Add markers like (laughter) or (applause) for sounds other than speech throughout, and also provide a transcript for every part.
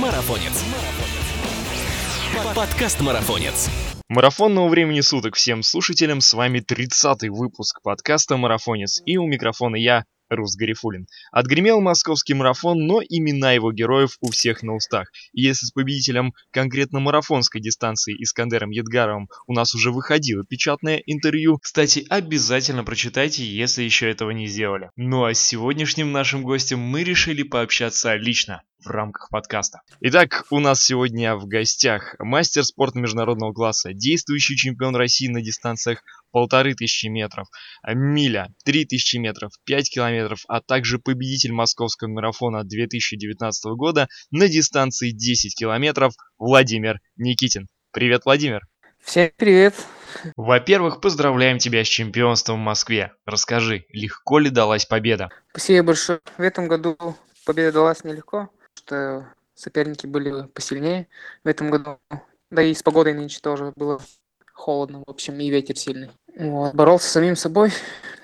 Марафонец. Подкаст Марафонец. Марафонного времени суток всем слушателям. С вами 30-й выпуск подкаста Марафонец. И у микрофона я, Рус Гарифулин. Отгремел московский марафон, но имена его героев у всех на устах. И если с победителем конкретно марафонской дистанции Искандером Едгаровым у нас уже выходило печатное интервью, кстати, обязательно прочитайте, если еще этого не сделали. Ну а с сегодняшним нашим гостем мы решили пообщаться лично в рамках подкаста. Итак, у нас сегодня в гостях мастер спорта международного класса, действующий чемпион России на дистанциях полторы тысячи метров, миля, три тысячи метров, пять километров, а также победитель московского марафона 2019 года на дистанции 10 километров Владимир Никитин. Привет, Владимир! Всем привет! Во-первых, поздравляем тебя с чемпионством в Москве. Расскажи, легко ли далась победа? Спасибо большое. В этом году победа далась нелегко, что соперники были посильнее в этом году. Да и с погодой нынче тоже было холодно, в общем, и ветер сильный. Вот. Боролся с самим собой.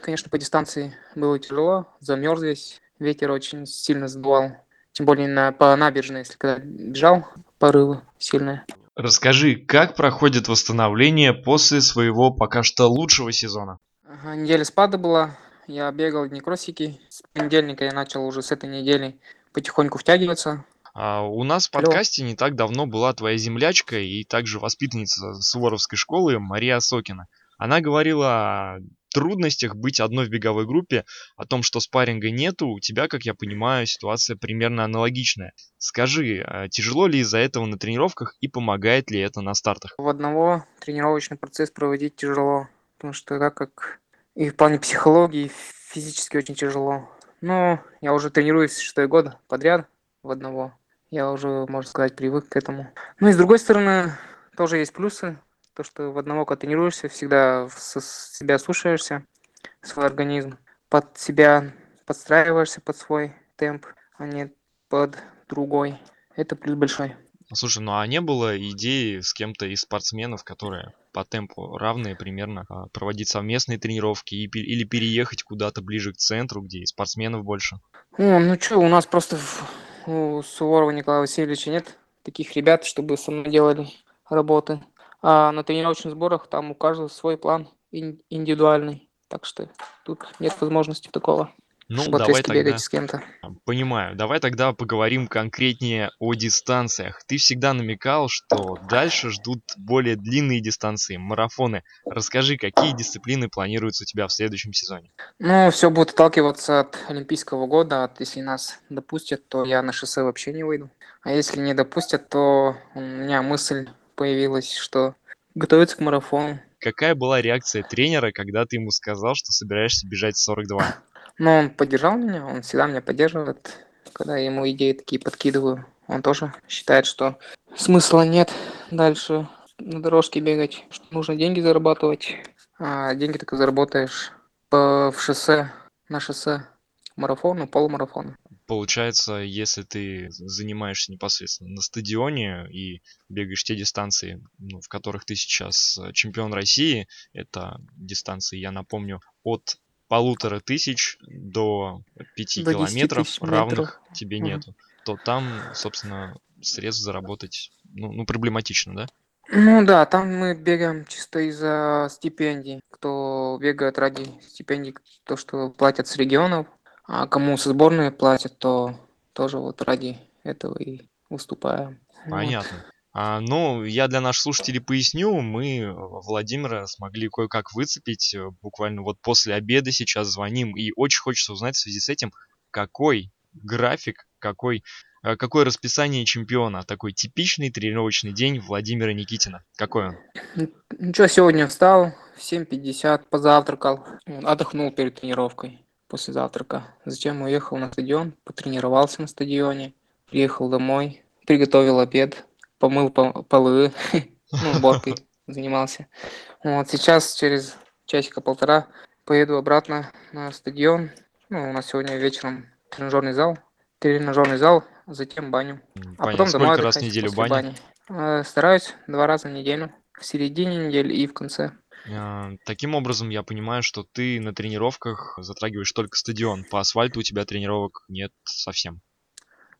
Конечно, по дистанции было тяжело, замерз весь. Ветер очень сильно сдувал. Тем более на, по набережной, если когда бежал, порывы сильные. Расскажи, как проходит восстановление после своего пока что лучшего сезона? Ага, неделя спада была. Я бегал дни кроссики. С понедельника я начал уже с этой недели потихоньку втягиваться. А у нас в подкасте не так давно была твоя землячка и также воспитанница Суворовской школы Мария Сокина. Она говорила о трудностях быть одной в беговой группе, о том, что спарринга нету, у тебя, как я понимаю, ситуация примерно аналогичная. Скажи, а тяжело ли из-за этого на тренировках и помогает ли это на стартах? В одного тренировочный процесс проводить тяжело, потому что так как и в плане психологии, физически очень тяжело. Но я уже тренируюсь шестой год подряд в одного. Я уже, можно сказать, привык к этому. Ну и с другой стороны, тоже есть плюсы. То, что в одного, когда тренируешься, всегда себя слушаешься, свой организм. Под себя подстраиваешься под свой темп, а не под другой. Это плюс большой. Слушай, ну а не было идеи с кем-то из спортсменов, которые по темпу равные примерно, а, проводить совместные тренировки и, или переехать куда-то ближе к центру, где и спортсменов больше? О, ну что, у нас просто у Суворова Николая Васильевича нет таких ребят, чтобы со мной делали работы. А на тренировочных сборах там у каждого свой план индивидуальный. Так что тут нет возможности такого. Ну, чтобы давай тогда... с кем-то. Понимаю. Давай тогда поговорим конкретнее о дистанциях. Ты всегда намекал, что дальше ждут более длинные дистанции, марафоны. Расскажи, какие дисциплины планируются у тебя в следующем сезоне? Ну, все будет отталкиваться от Олимпийского года. От, если нас допустят, то я на шоссе вообще не выйду. А если не допустят, то у меня мысль появилась, что готовиться к марафону. Какая была реакция тренера, когда ты ему сказал, что собираешься бежать 42? Но он поддержал меня, он всегда меня поддерживает, когда я ему идеи такие подкидываю. Он тоже считает, что смысла нет дальше на дорожке бегать, что нужно деньги зарабатывать. А деньги только заработаешь в шоссе, на шоссе марафону, полумарафону. Получается, если ты занимаешься непосредственно на стадионе и бегаешь те дистанции, ну, в которых ты сейчас чемпион России, это дистанции, я напомню, от полутора тысяч до пяти До километров равных метров. тебе Мгм. нету, то там, собственно, средств заработать, ну, ну, проблематично, да? Ну да, там мы бегаем чисто из-за стипендий. Кто бегает ради стипендий, то, что платят с регионов, а кому со сборной платят, то тоже вот ради этого и выступаем. Вот. Понятно. А, ну, я для наших слушателей поясню, мы э, Владимира смогли кое-как выцепить, э, буквально вот после обеда сейчас звоним, и очень хочется узнать в связи с этим, какой график, какой, э, какое расписание чемпиона, такой типичный тренировочный день Владимира Никитина. Какой он? Ничего, сегодня встал в 7.50, позавтракал, отдохнул перед тренировкой после завтрака. Затем уехал на стадион, потренировался на стадионе, приехал домой, приготовил обед, помыл по- полы, (laughs) ну, (laughs) уборкой занимался. Вот, сейчас через часика полтора поеду обратно на стадион. Ну, у нас сегодня вечером тренажерный зал, тренажерный зал, затем баню. М, А Понятно. потом домой Сколько раз в неделю баня? бани. Э, Стараюсь два раза в неделю. В середине недели и в конце. А, Таким образом, я понимаю, что ты на тренировках затрагиваешь только стадион. По асфальту у тебя тренировок нет совсем.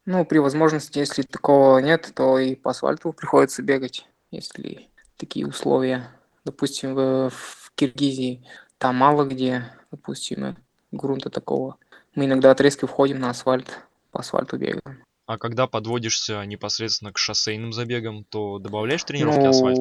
Ну, при возможности, если такого нет, то и по асфальту приходится бегать, если такие условия. Допустим, в, в Киргизии там мало где, допустим, грунта такого. Мы иногда отрезки входим на асфальт, по асфальту бегаем. А когда подводишься непосредственно к шоссейным забегам, то добавляешь тренировки ну, асфальт?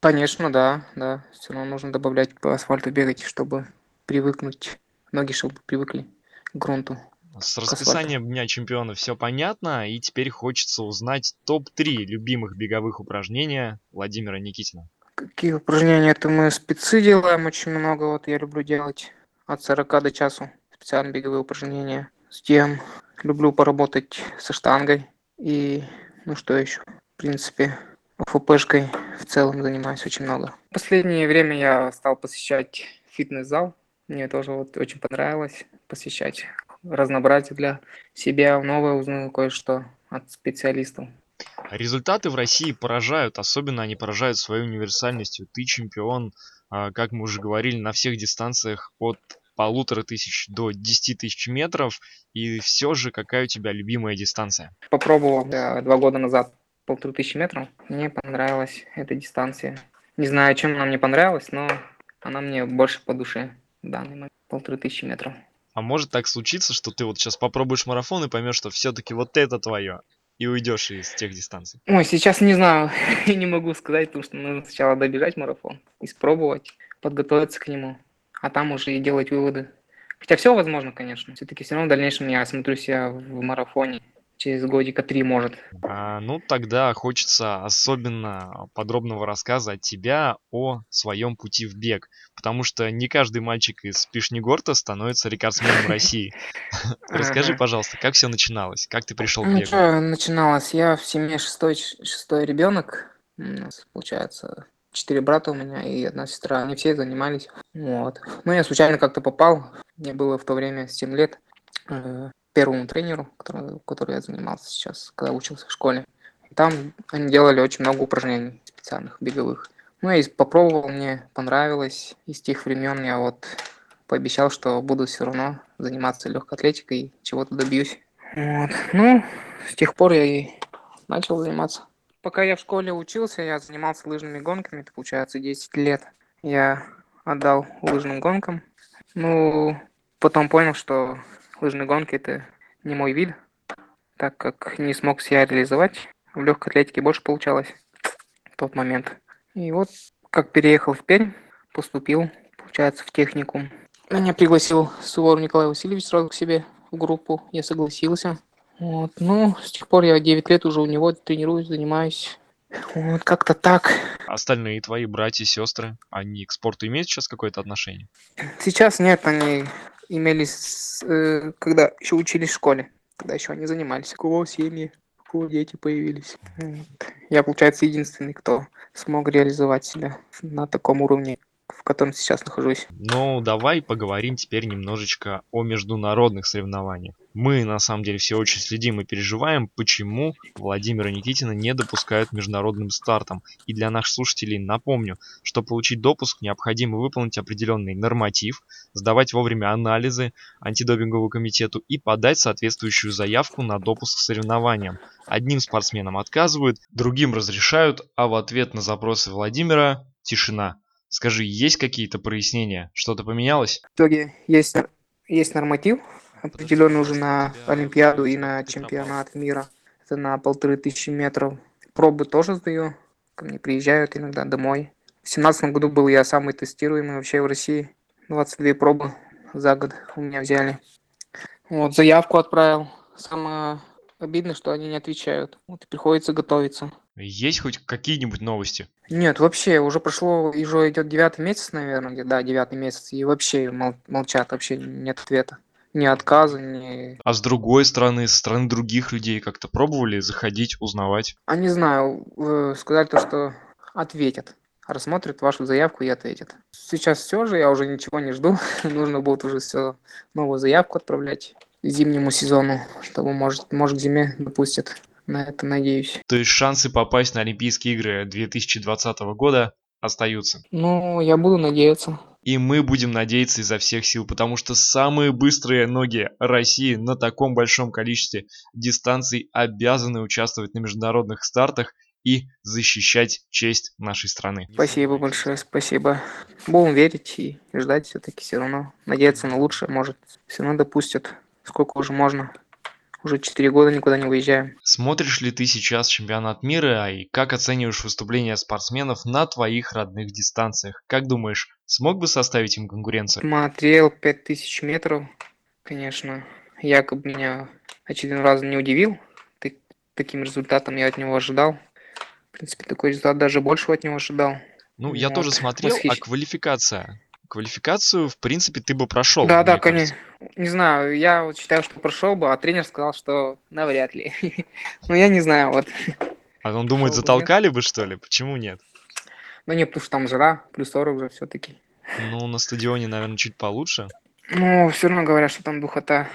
Конечно, да, да. Все равно нужно добавлять по асфальту бегать, чтобы привыкнуть, ноги чтобы привыкли к грунту. С расписанием Дня Чемпиона все понятно, и теперь хочется узнать топ-3 любимых беговых упражнения Владимира Никитина. Какие упражнения? Это мы спецы делаем очень много, вот я люблю делать от 40 до часу специальные беговые упражнения. Затем люблю поработать со штангой и ну что еще, в принципе, ФПшкой в целом занимаюсь очень много. В последнее время я стал посещать фитнес-зал. Мне тоже вот очень понравилось посещать разнообразие для себя, новое узнал кое-что от специалистов. Результаты в России поражают, особенно они поражают своей универсальностью. Ты чемпион, а, как мы уже говорили, на всех дистанциях от полутора тысяч до десяти тысяч метров. И все же, какая у тебя любимая дистанция? Попробовал да, два года назад полторы тысячи метров. Мне понравилась эта дистанция. Не знаю, чем она мне понравилась, но она мне больше по душе в данный момент. Полторы тысячи метров. А может так случиться, что ты вот сейчас попробуешь марафон и поймешь, что все-таки вот это твое, и уйдешь из тех дистанций? Ой, сейчас не знаю, (laughs) не могу сказать, потому что нужно сначала добежать марафон, испробовать, подготовиться к нему, а там уже и делать выводы. Хотя все возможно, конечно. Все-таки все равно в дальнейшем я смотрю себя в марафоне через годика три, может. А, ну, тогда хочется особенно подробного рассказа от тебя о своем пути в бег, потому что не каждый мальчик из Пишнегорта становится рекордсменом России. (laughs) Расскажи, пожалуйста, как все начиналось, как ты пришел к ну, бегу? начиналось? Я в семье шестой, шестой ребенок, у нас, получается, четыре брата у меня и одна сестра. Они все занимались. Вот. Ну, я случайно как-то попал. Мне было в то время 7 лет. Первому тренеру, который, который я занимался сейчас, когда учился в школе. Там они делали очень много упражнений специальных, беговых. Ну, я попробовал, мне понравилось. И с тех времен я вот пообещал, что буду все равно заниматься легкой атлетикой, чего-то добьюсь. Вот. Ну, с тех пор я и начал заниматься. Пока я в школе учился, я занимался лыжными гонками, это получается 10 лет. Я отдал лыжным гонкам. Ну, потом понял, что лыжные гонки это не мой вид, так как не смог себя реализовать. В легкой атлетике больше получалось в тот момент. И вот как переехал в Пермь, поступил, получается, в техникум. Меня пригласил Суворов Николай Васильевич сразу к себе в группу. Я согласился. Вот. Ну, с тех пор я 9 лет уже у него тренируюсь, занимаюсь. Вот как-то так. Остальные твои братья и сестры, они к спорту имеют сейчас какое-то отношение? Сейчас нет, они имели, э, когда еще учились в школе, когда еще они занимались. У кого семьи, у кого дети появились. Я, получается, единственный, кто смог реализовать себя на таком уровне в котором сейчас нахожусь. Ну, давай поговорим теперь немножечко о международных соревнованиях. Мы, на самом деле, все очень следим и переживаем, почему Владимира Никитина не допускают международным стартом. И для наших слушателей напомню, что получить допуск необходимо выполнить определенный норматив, сдавать вовремя анализы антидопинговому комитету и подать соответствующую заявку на допуск к соревнованиям. Одним спортсменам отказывают, другим разрешают, а в ответ на запросы Владимира тишина. Скажи, есть какие-то прояснения? Что-то поменялось? В итоге есть, есть норматив, определенный уже на Олимпиаду и на чемпионат мира. Это на полторы тысячи метров. Пробы тоже сдаю. Ко мне приезжают иногда домой. В семнадцатом году был я самый тестируемый вообще в России. 22 пробы за год у меня взяли. Вот, заявку отправил. Самое обидно, что они не отвечают. Вот и приходится готовиться. Есть хоть какие-нибудь новости? Нет, вообще, уже прошло, уже идет девятый месяц, наверное, да, девятый месяц, и вообще мол, молчат, вообще нет ответа. Ни отказа, ни... А с другой стороны, со стороны других людей как-то пробовали заходить, узнавать? А не знаю, сказали то, что ответят. Рассмотрят вашу заявку и ответят. Сейчас все же, я уже ничего не жду. (laughs) Нужно будет уже все новую заявку отправлять зимнему сезону, чтобы, может, может к зиме допустят на это надеюсь. То есть шансы попасть на Олимпийские игры 2020 года остаются? Ну, я буду надеяться. И мы будем надеяться изо всех сил, потому что самые быстрые ноги России на таком большом количестве дистанций обязаны участвовать на международных стартах и защищать честь нашей страны. Спасибо большое, спасибо. Будем верить и ждать все-таки все равно. Надеяться на лучшее, может, все равно допустят. Сколько уже можно? Уже 4 года никуда не выезжаем. Смотришь ли ты сейчас чемпионат мира и как оцениваешь выступления спортсменов на твоих родных дистанциях? Как думаешь, смог бы составить им конкуренцию? Смотрел 5000 метров, конечно. Якобы меня очередной раз не удивил. Таким результатом я от него ожидал. В принципе, такой результат даже больше от него ожидал. Ну, я вот. тоже смотрел, Восхищ... а квалификация? Квалификацию, в принципе, ты бы прошел. Да, да, конечно. Не знаю, я вот считаю, что прошел бы, а тренер сказал, что навряд ли. (laughs) ну, я не знаю, вот. А он думает, затолкали бы, что ли? Почему нет? Ну, нет, потому что там жара, плюс 40 уже все-таки. Ну, на стадионе, наверное, чуть получше. Ну, все равно говорят, что там духота.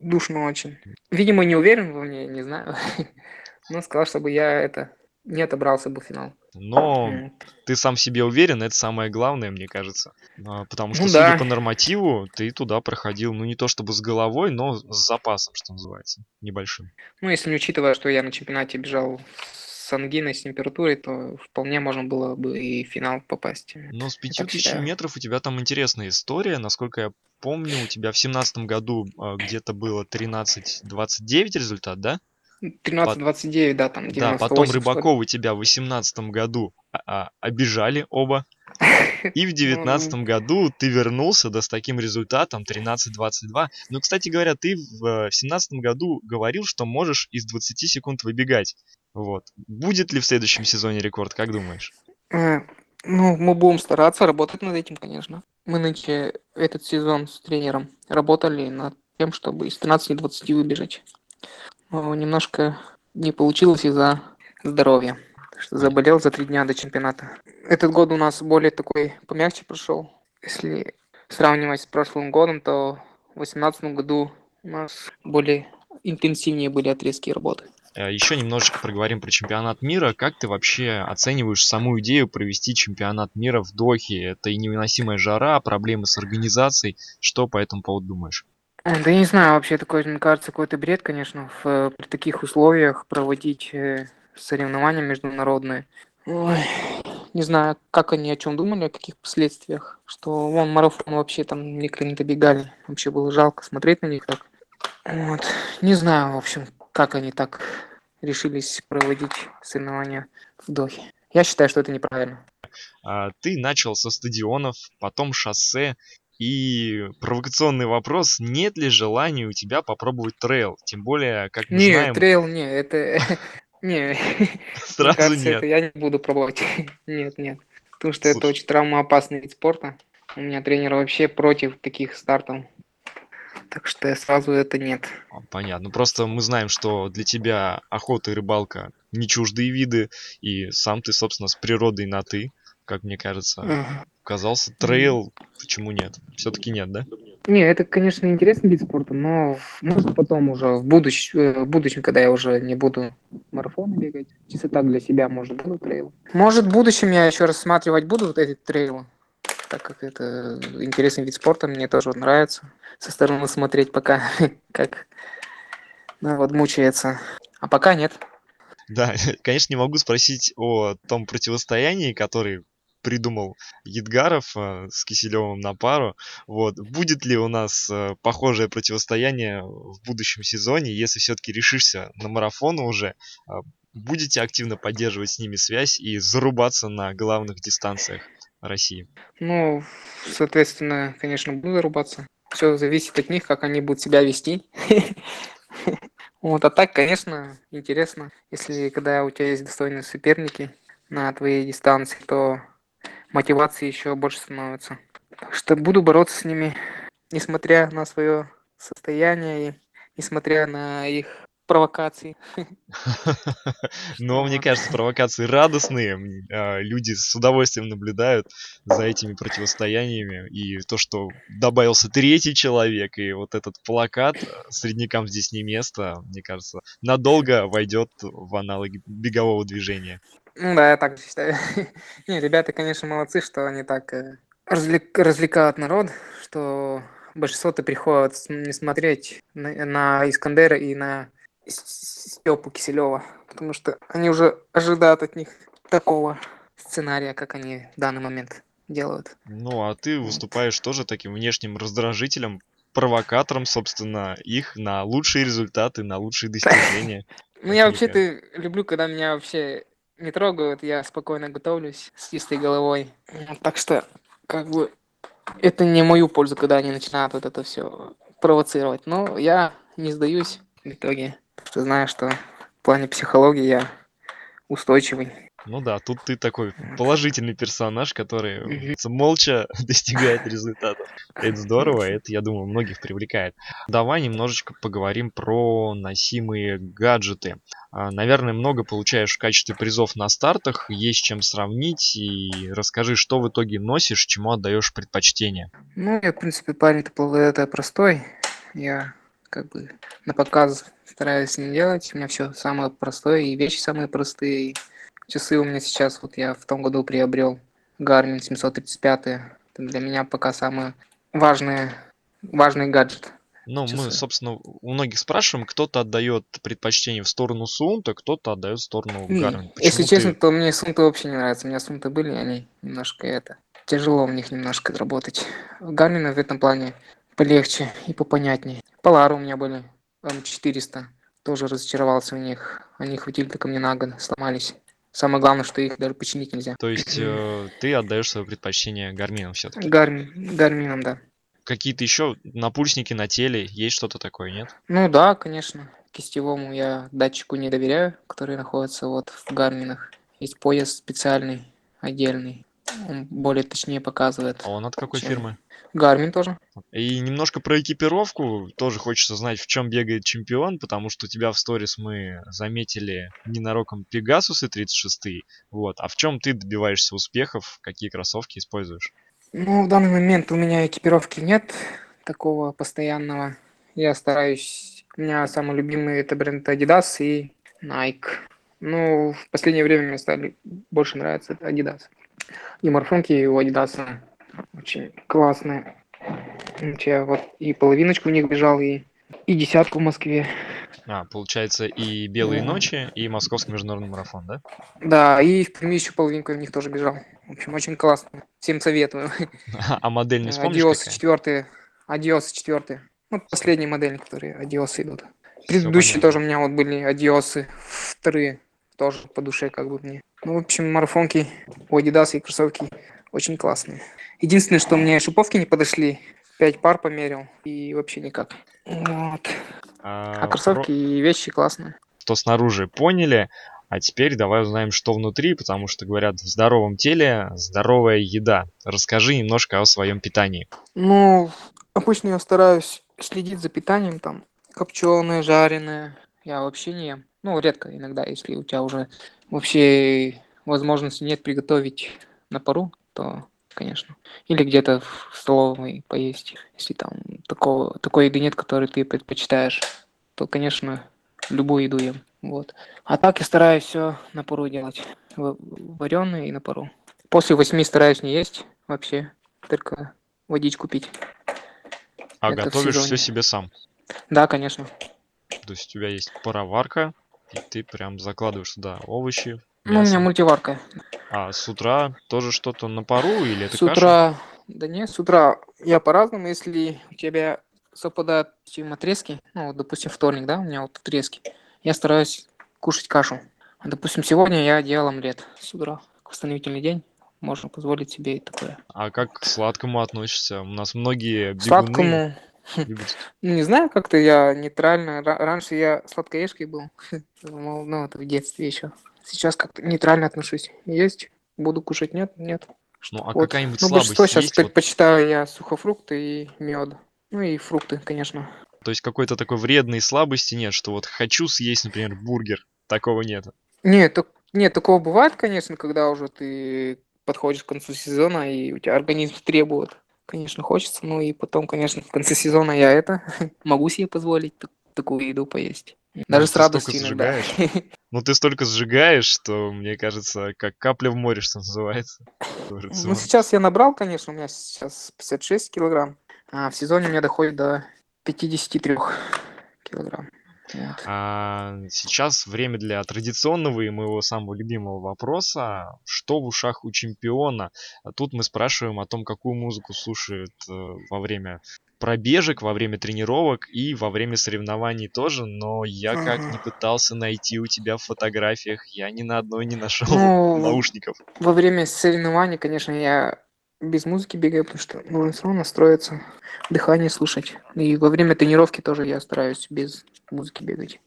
Душно очень. Видимо, не уверен во мне, не знаю. (laughs) Но сказал, чтобы я это не отобрался бы в финал. Но ты сам себе уверен, это самое главное, мне кажется. А, потому что, ну, судя да. по нормативу, ты туда проходил, ну, не то чтобы с головой, но с запасом, что называется, небольшим. Ну, если не учитывая, что я на чемпионате бежал с ангиной, с температурой, то вполне можно было бы и в финал попасть. Но с 5000 метров у тебя там интересная история. Насколько я помню, у тебя в семнадцатом году а, где-то было 13-29 результат, да? 13-29, да, там 98, Да, потом Рыбаковы тебя в 18 году а, а, обижали оба. (laughs) И в 19 ну, году ты вернулся, да, с таким результатом 13-22. Ну, кстати говоря, ты в 17 году говорил, что можешь из 20 секунд выбегать. Вот. Будет ли в следующем сезоне рекорд, как думаешь? Э, ну, мы будем стараться работать над этим, конечно. Мы нынче этот сезон с тренером работали над тем, чтобы из 13-20 выбежать немножко не получилось из-за здоровья. Что заболел за три дня до чемпионата. Этот год у нас более такой помягче прошел. Если сравнивать с прошлым годом, то в 2018 году у нас более интенсивнее были отрезки работы. Э, Еще немножечко проговорим про чемпионат мира. Как ты вообще оцениваешь саму идею провести чемпионат мира в Дохе? Это и невыносимая жара, проблемы с организацией. Что по этому поводу думаешь? Да не знаю, вообще такой, мне кажется, какой-то бред, конечно, в, при таких условиях проводить э, соревнования международные. Ой, не знаю, как они о чем думали, о каких последствиях. Что вон марафон вообще там некоторые не добегали. Вообще было жалко смотреть на них так. Вот. Не знаю, в общем, как они так решились проводить соревнования в Дохе. Я считаю, что это неправильно. А, ты начал со стадионов, потом шоссе, и провокационный вопрос, нет ли желания у тебя попробовать трейл? Тем более, как мы не, знаем... трейл не, это... (laughs) Не, (laughs) сразу кажется, нет. Это я не буду пробовать. (laughs) Нет, нет. Потому что Слушай. это очень травмоопасный вид спорта. У меня тренер вообще против таких стартов. Так что я сразу это нет. А, понятно. Просто мы знаем, что для тебя охота и рыбалка не чуждые виды, и сам ты, собственно, с природой на ты как мне кажется. Казался трейл, почему нет? Все-таки нет, да? Не, это, конечно, интересный вид спорта, но может потом уже в, будущ... Э, в будущем, когда я уже не буду марафоны бегать, чисто так для себя, может, буду трейл. Может, в будущем я еще рассматривать буду вот эти трейлы, так как это интересный вид спорта, мне тоже вот нравится со стороны смотреть пока, (laughs) как ну, вот мучается. А пока нет. Да, (laughs) конечно, не могу спросить о том противостоянии, который придумал Едгаров э, с Киселевым на пару. Вот. Будет ли у нас э, похожее противостояние в будущем сезоне, если все-таки решишься на марафон уже, э, будете активно поддерживать с ними связь и зарубаться на главных дистанциях России? Ну, соответственно, конечно, буду зарубаться. Все зависит от них, как они будут себя вести. (laughs) Вот, а так, конечно, интересно, если когда у тебя есть достойные соперники на твоей дистанции, то мотивации еще больше становится. Так что буду бороться с ними, несмотря на свое состояние и несмотря на их провокации. (laughs) Но мне кажется, провокации радостные. А, люди с удовольствием наблюдают за этими противостояниями. И то, что добавился третий человек, и вот этот плакат «Среднякам здесь не место», мне кажется, надолго войдет в аналоги бегового движения. Ну да, я так считаю. (laughs) Не, ребята, конечно, молодцы, что они так э, развлек развлекают народ, что большинство-то приходят не смотреть на на Искандера и на Степу Киселева, потому что они уже ожидают от них такого сценария, как они в данный момент делают. Ну, а ты выступаешь тоже таким внешним раздражителем, провокатором, собственно, их на лучшие результаты, на лучшие достижения. (laughs) Ну, я вообще-то люблю, когда меня вообще не трогают, я спокойно готовлюсь с чистой головой. Так что, как бы, это не мою пользу, когда они начинают вот это все провоцировать. Но я не сдаюсь в итоге, потому что знаю, что в плане психологии я устойчивый. Ну да, тут ты такой положительный персонаж, который молча (laughs) достигает результатов. Это здорово, это, я думаю, многих привлекает. Давай немножечко поговорим про носимые гаджеты. А, Наверное, много получаешь в качестве призов на стартах, есть чем сравнить, и расскажи, что в итоге носишь, чему отдаешь предпочтение. Ну, я, в принципе, парень-то это простой. Я как бы на показ стараюсь не делать. У меня все самое простое, и вещи самые простые. и часы у меня сейчас, вот я в том году приобрел Garmin 735. Это для меня пока самый важный, важный гаджет. Ну, мы, Часы. собственно, у многих спрашиваем, кто-то отдает предпочтение в сторону Сунта, кто-то отдает в сторону Garmin. Если Почему честно, ты... то мне сунты вообще не нравятся. У меня сунты были, они немножко это... Тяжело в них немножко работать. Гармины в этом плане полегче и попонятнее. Полары у меня были, М400. Тоже разочаровался в них. Они хватили только мне на год, сломались. Самое главное, что их даже починить нельзя. То есть э, ты отдаешь свое предпочтение Гарминам все-таки? Гармин, гармином, да. Какие-то еще напульсники на теле, есть что-то такое, нет? Ну да, конечно. Кистевому я датчику не доверяю, который находится вот в гарминах. Есть пояс специальный, отдельный. Он более точнее показывает. А он от какой чем фирмы? Гармин тоже. И немножко про экипировку. Тоже хочется знать, в чем бегает чемпион, потому что у тебя в сторис мы заметили ненароком Пегасусы 36 Вот. А в чем ты добиваешься успехов? Какие кроссовки используешь? Ну, в данный момент у меня экипировки нет такого постоянного. Я стараюсь... У меня самый любимый это бренд Adidas и Nike. Ну, в последнее время мне стали больше нравиться Adidas. И морфонки у Adidas очень классные. Я вот и половиночку у них бежал, и, и десятку в Москве. А, получается, и Белые ночи, и Московский международный марафон, да? Да, и в Перми еще половинку в них тоже бежал. В общем, очень классно. Всем советую. (laughs) А модель не вспомнишь Adios какая? 4. Adios 4. Ну, последние модели, которые Adios идут. Предыдущие тоже у меня вот были Adios вторые. Тоже по душе как бы мне. Ну, в общем, марафонки у Adidas и кроссовки очень классные. Единственное, что мне шиповки не подошли. Пять пар померил и вообще никак. Вот. А, А про- кроссовки и вещи классные. что снаружи поняли, а теперь давай узнаем, что внутри, потому что говорят, в здоровом теле здоровая еда. Расскажи немножко о своем питании. Ну, обычно я стараюсь следить за питанием, там, копченое, жареное. Я вообще не ем. Ну, редко иногда, если у тебя уже вообще возможности нет приготовить на пару, то, конечно. Или где-то в столовой поесть. Если там такого, такой еды нет, которую ты предпочитаешь, то, конечно, любую еду ем. Вот. А так я стараюсь все на пару делать. Вареное и на пару. После восьми стараюсь не есть вообще. Только водичку пить. А Это готовишь все себе сам. Да, конечно. То есть у тебя есть пароварка, и ты прям закладываешь туда овощи, Ну, у меня мясо. мультиварка. А с утра тоже что-то на пару или это С каша? утра... Да нет, с утра я по-разному. Если у тебя совпадают чем отрезки, ну, вот, допустим, вторник, да, у меня вот отрезки, я стараюсь кушать кашу. А, допустим, сегодня я делал омлет с утра. Восстановительный день. Можно позволить себе и такое. А как к сладкому относишься? У нас многие бегуны Сладкому, любят. ну, (laughs) не знаю, как-то я нейтрально. Ра- Раньше я сладкоежкой был. (laughs) Ну, это в детстве еще. Сейчас как-то нейтрально отношусь. Есть, буду кушать, нет, нет. Ну, а Вот. какая-нибудь Ну, слабость большинство сейчас есть? Вот, предпочитаю я сухофрукты и мед. Ну и фрукты, конечно. то есть какой-то такой вредной слабости нет, что вот хочу съесть, например, бургер. Такого нет. Нет, так, нет, такого бывает, конечно, когда уже ты подходишь к концу сезона, и у тебя организм требует. Конечно, хочется, ну и потом, конечно, в конце сезона я это (laughs) могу себе позволить так- такую еду поесть. Даже Может, с радостью иногда. сжигаешь? (laughs) Ну, ты столько сжигаешь, что, мне кажется, как капля в море, что называется. (laughs) Ну, сейчас я набрал, конечно, у меня сейчас 56 килограмм, а в сезоне у меня доходит до 53 килограмм. Вот. А, сейчас время для традиционного и моего самого любимого вопроса. Что в ушах у чемпиона? А Тут мы спрашиваем о том, какую музыку слушает э, во время пробежек, во время тренировок и во время соревнований тоже, но я как не пытался найти у тебя в фотографиях, я ни на одной не нашел Ну, (laughs) наушников. Во время соревнований, конечно, я без музыки бегаю, потому что нужно все равно настроиться, дыхание слушать. И во время тренировки тоже я стараюсь без музыки бегать.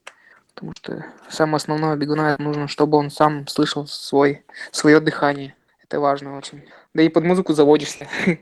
Потому что самое основное бегуна нужно, чтобы он сам слышал свой, свое дыхание. Это важно очень. Да и под музыку заводишься. (laughs)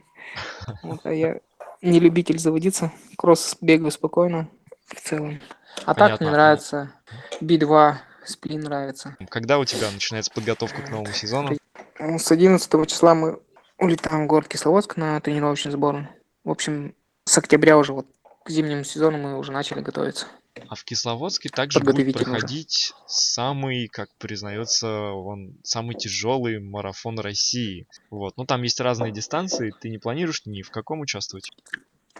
Вот, а я не любитель заводиться. Кросс бегаю спокойно в целом. А так мне нравится Би-2, сплин нравится. Когда у тебя начинается подготовка к новому сезону? Ну, С 11 числа мы улетаем в город Кисловодск на тренировочный сбор. В общем, с октября уже вот к зимнему сезону мы уже начали готовиться. А в Кисловодске также будет проходить самый, как признается, он самый тяжелый марафон России. Вот. Ну там есть разные дистанции. Ты не планируешь ни в каком участвовать?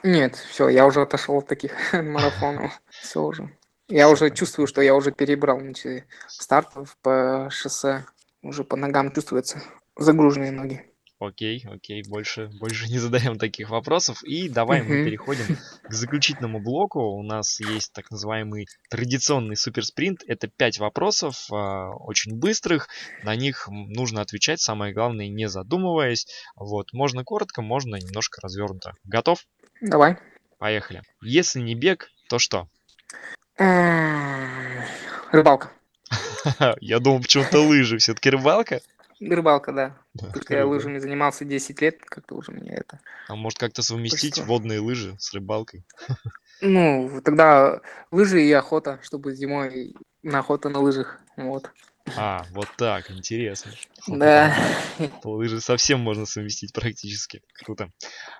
Нет, все, я уже отошел от таких (laughs) марафонов. (laughs) Все уже. Я уже чувствую, что я уже перебрал значит, стартов по шоссе. Уже по ногам чувствуется загруженные ноги. Окей, окей, больше, больше не задаем таких вопросов. И давай мы переходим к заключительному блоку. У нас есть так называемый традиционный суперспринт. Это пять вопросов, а, очень быстрых. На них нужно отвечать, самое главное, не задумываясь. Вот, можно коротко, можно немножко развернуто. Готов? Давай. Поехали. Если не бег, то что? М, Рыбалка. (laughs) Я думал, почему-то лыжи. Все-таки рыбалка? Рыбалка, да. Да, что я лыжами занимался 10 лет, как-то уже меня это А может как-то совместить Почти. водные лыжи с рыбалкой? Ну, тогда лыжи и охота, чтобы зимой на охоту на лыжах. Вот. А, вот так, интересно. Да. Лыжи совсем можно совместить практически. Круто.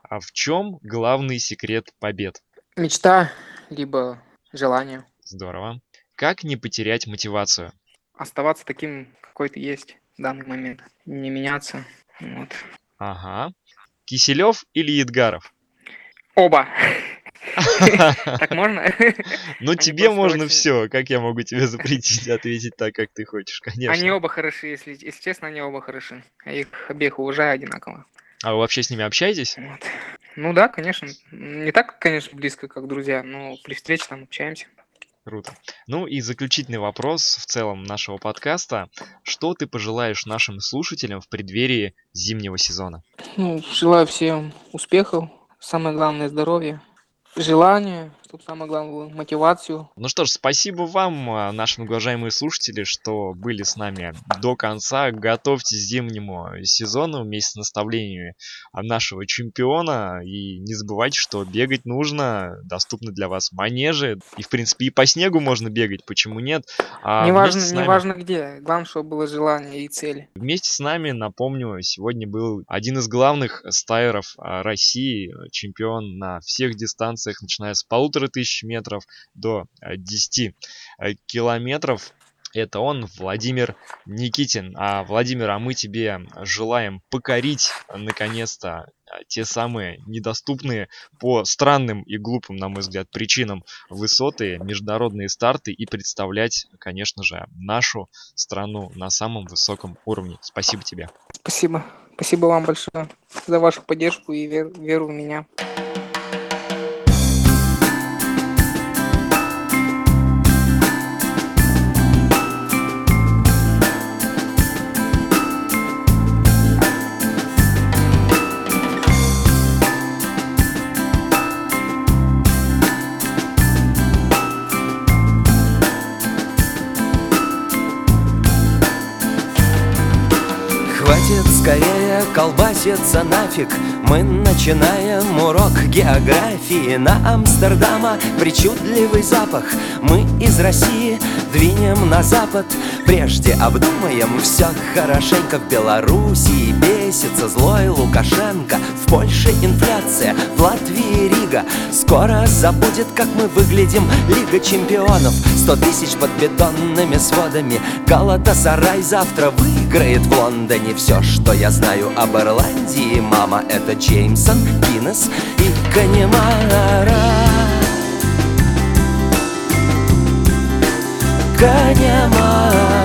А в чем главный секрет побед? Мечта, либо желание. Здорово. Как не потерять мотивацию? Оставаться таким, какой ты есть в данный момент. Не меняться. Вот. Ага. Киселев или Едгаров? Оба. (laughs) Так можно? Ну, Они тебе можно все. Как я могу тебе запретить ответить так, как ты хочешь? Они Конечно. оба хороши, если, честно, они оба хороши. Я их обеих уважаю одинаково. А вы вообще с ними общаетесь? Ну да, конечно. Не так, конечно, близко, как друзья, но при встрече там общаемся. Круто. Ну и заключительный вопрос в целом нашего подкаста. Что ты пожелаешь нашим слушателям в преддверии зимнего сезона? Ну, желаю всем успехов, самое главное здоровье, желание, чтобы самое главное мотивацию. Ну что ж, спасибо вам, а, наши уважаемые слушатели, что были с нами до конца. Готовьтесь к зимнему сезону вместе с наставлениями нашего чемпиона. И не забывайте, что бегать нужно. Доступны для вас манежи. И, в принципе, и по снегу можно бегать, почему нет? А неважно, нами- неважно где, главное, чтобы было желание и цель. Вместе с нами, напомню, сегодня был один из главных стайеров а, России, чемпион на всех дистанциях, начиная с полутора тысяч метров до э, 10 э, километров. Это он, Владимир Никитин. А, Владимир, а мы тебе желаем покорить, э, наконец-то, э, те самые недоступные по странным и глупым, на мой взгляд, причинам высоты, международные старты и представлять, конечно же, нашу страну на самом высоком уровне. Спасибо тебе. Спасибо. Спасибо вам большое за вашу поддержку и вер- веру в меня. Колбаситься нафиг. Мы начинаем урок географии На Амстердама. Причудливый запах Мы из России двинем на запад. Прежде обдумаем все хорошенько В Белоруссии бесится злой Лукашенко В Польше инфляция, в Латвии Рига. Скоро забудет, как мы выглядим Лига чемпионов. Сто тысяч под бетонными сводами. Галатасарай завтра выиграет в Лондоне. Все, что я знаю об Ирландии Мама, это Джеймсон, Гиннес и Канемара. Канемара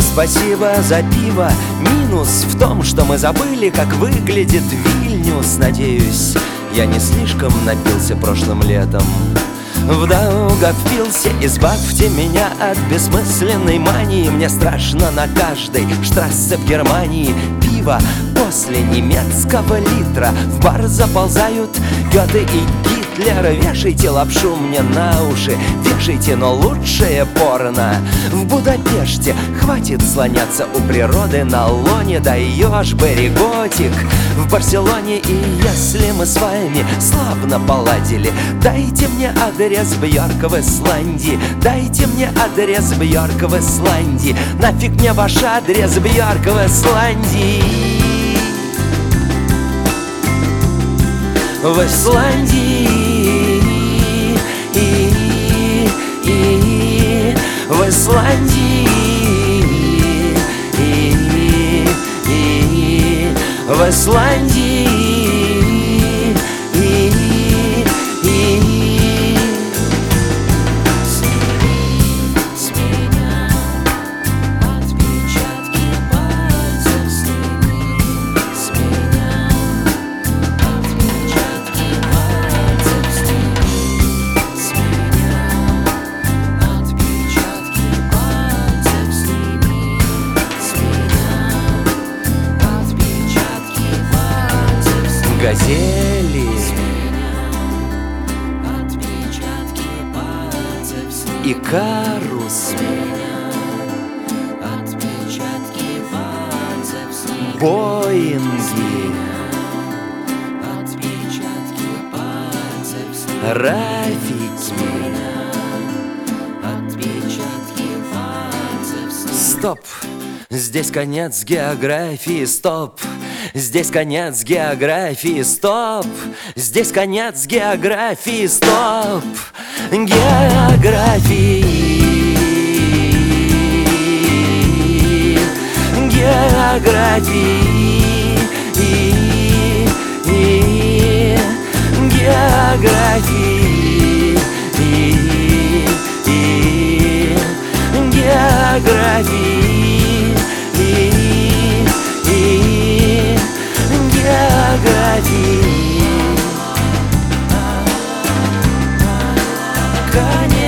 Спасибо за пиво. Минус в том, что мы забыли, как выглядит Вильнюс. Надеюсь, я не слишком напился прошлым летом. Вдруг впился, избавьте меня от бессмысленной мании. Мне страшно на каждой штрассе в Германии. Пиво после немецкого литра. В бар заползают Гёте и Гитлер Вешайте лапшу мне на уши. Вешайте, но лучшее порно. В Будапеште хватит слоняться у природы На лоне. Даешь береготик В Барселоне. И если мы с вами славно поладили Дайте мне адрес Бьорка в Исландии Дайте мне адрес Бьорка в Исландии Нафиг мне ваш адрес Бьорка в Исландии в Исландии Исландии в Исландии Боинги Отпечатки пальцев Рафики Отпечатки пальцев Стоп! Здесь конец географии, стоп! Здесь конец географии, стоп! Здесь конец географии, стоп! Географии Географии и, и, Географии и, и, Географии и, и, Географии Конечно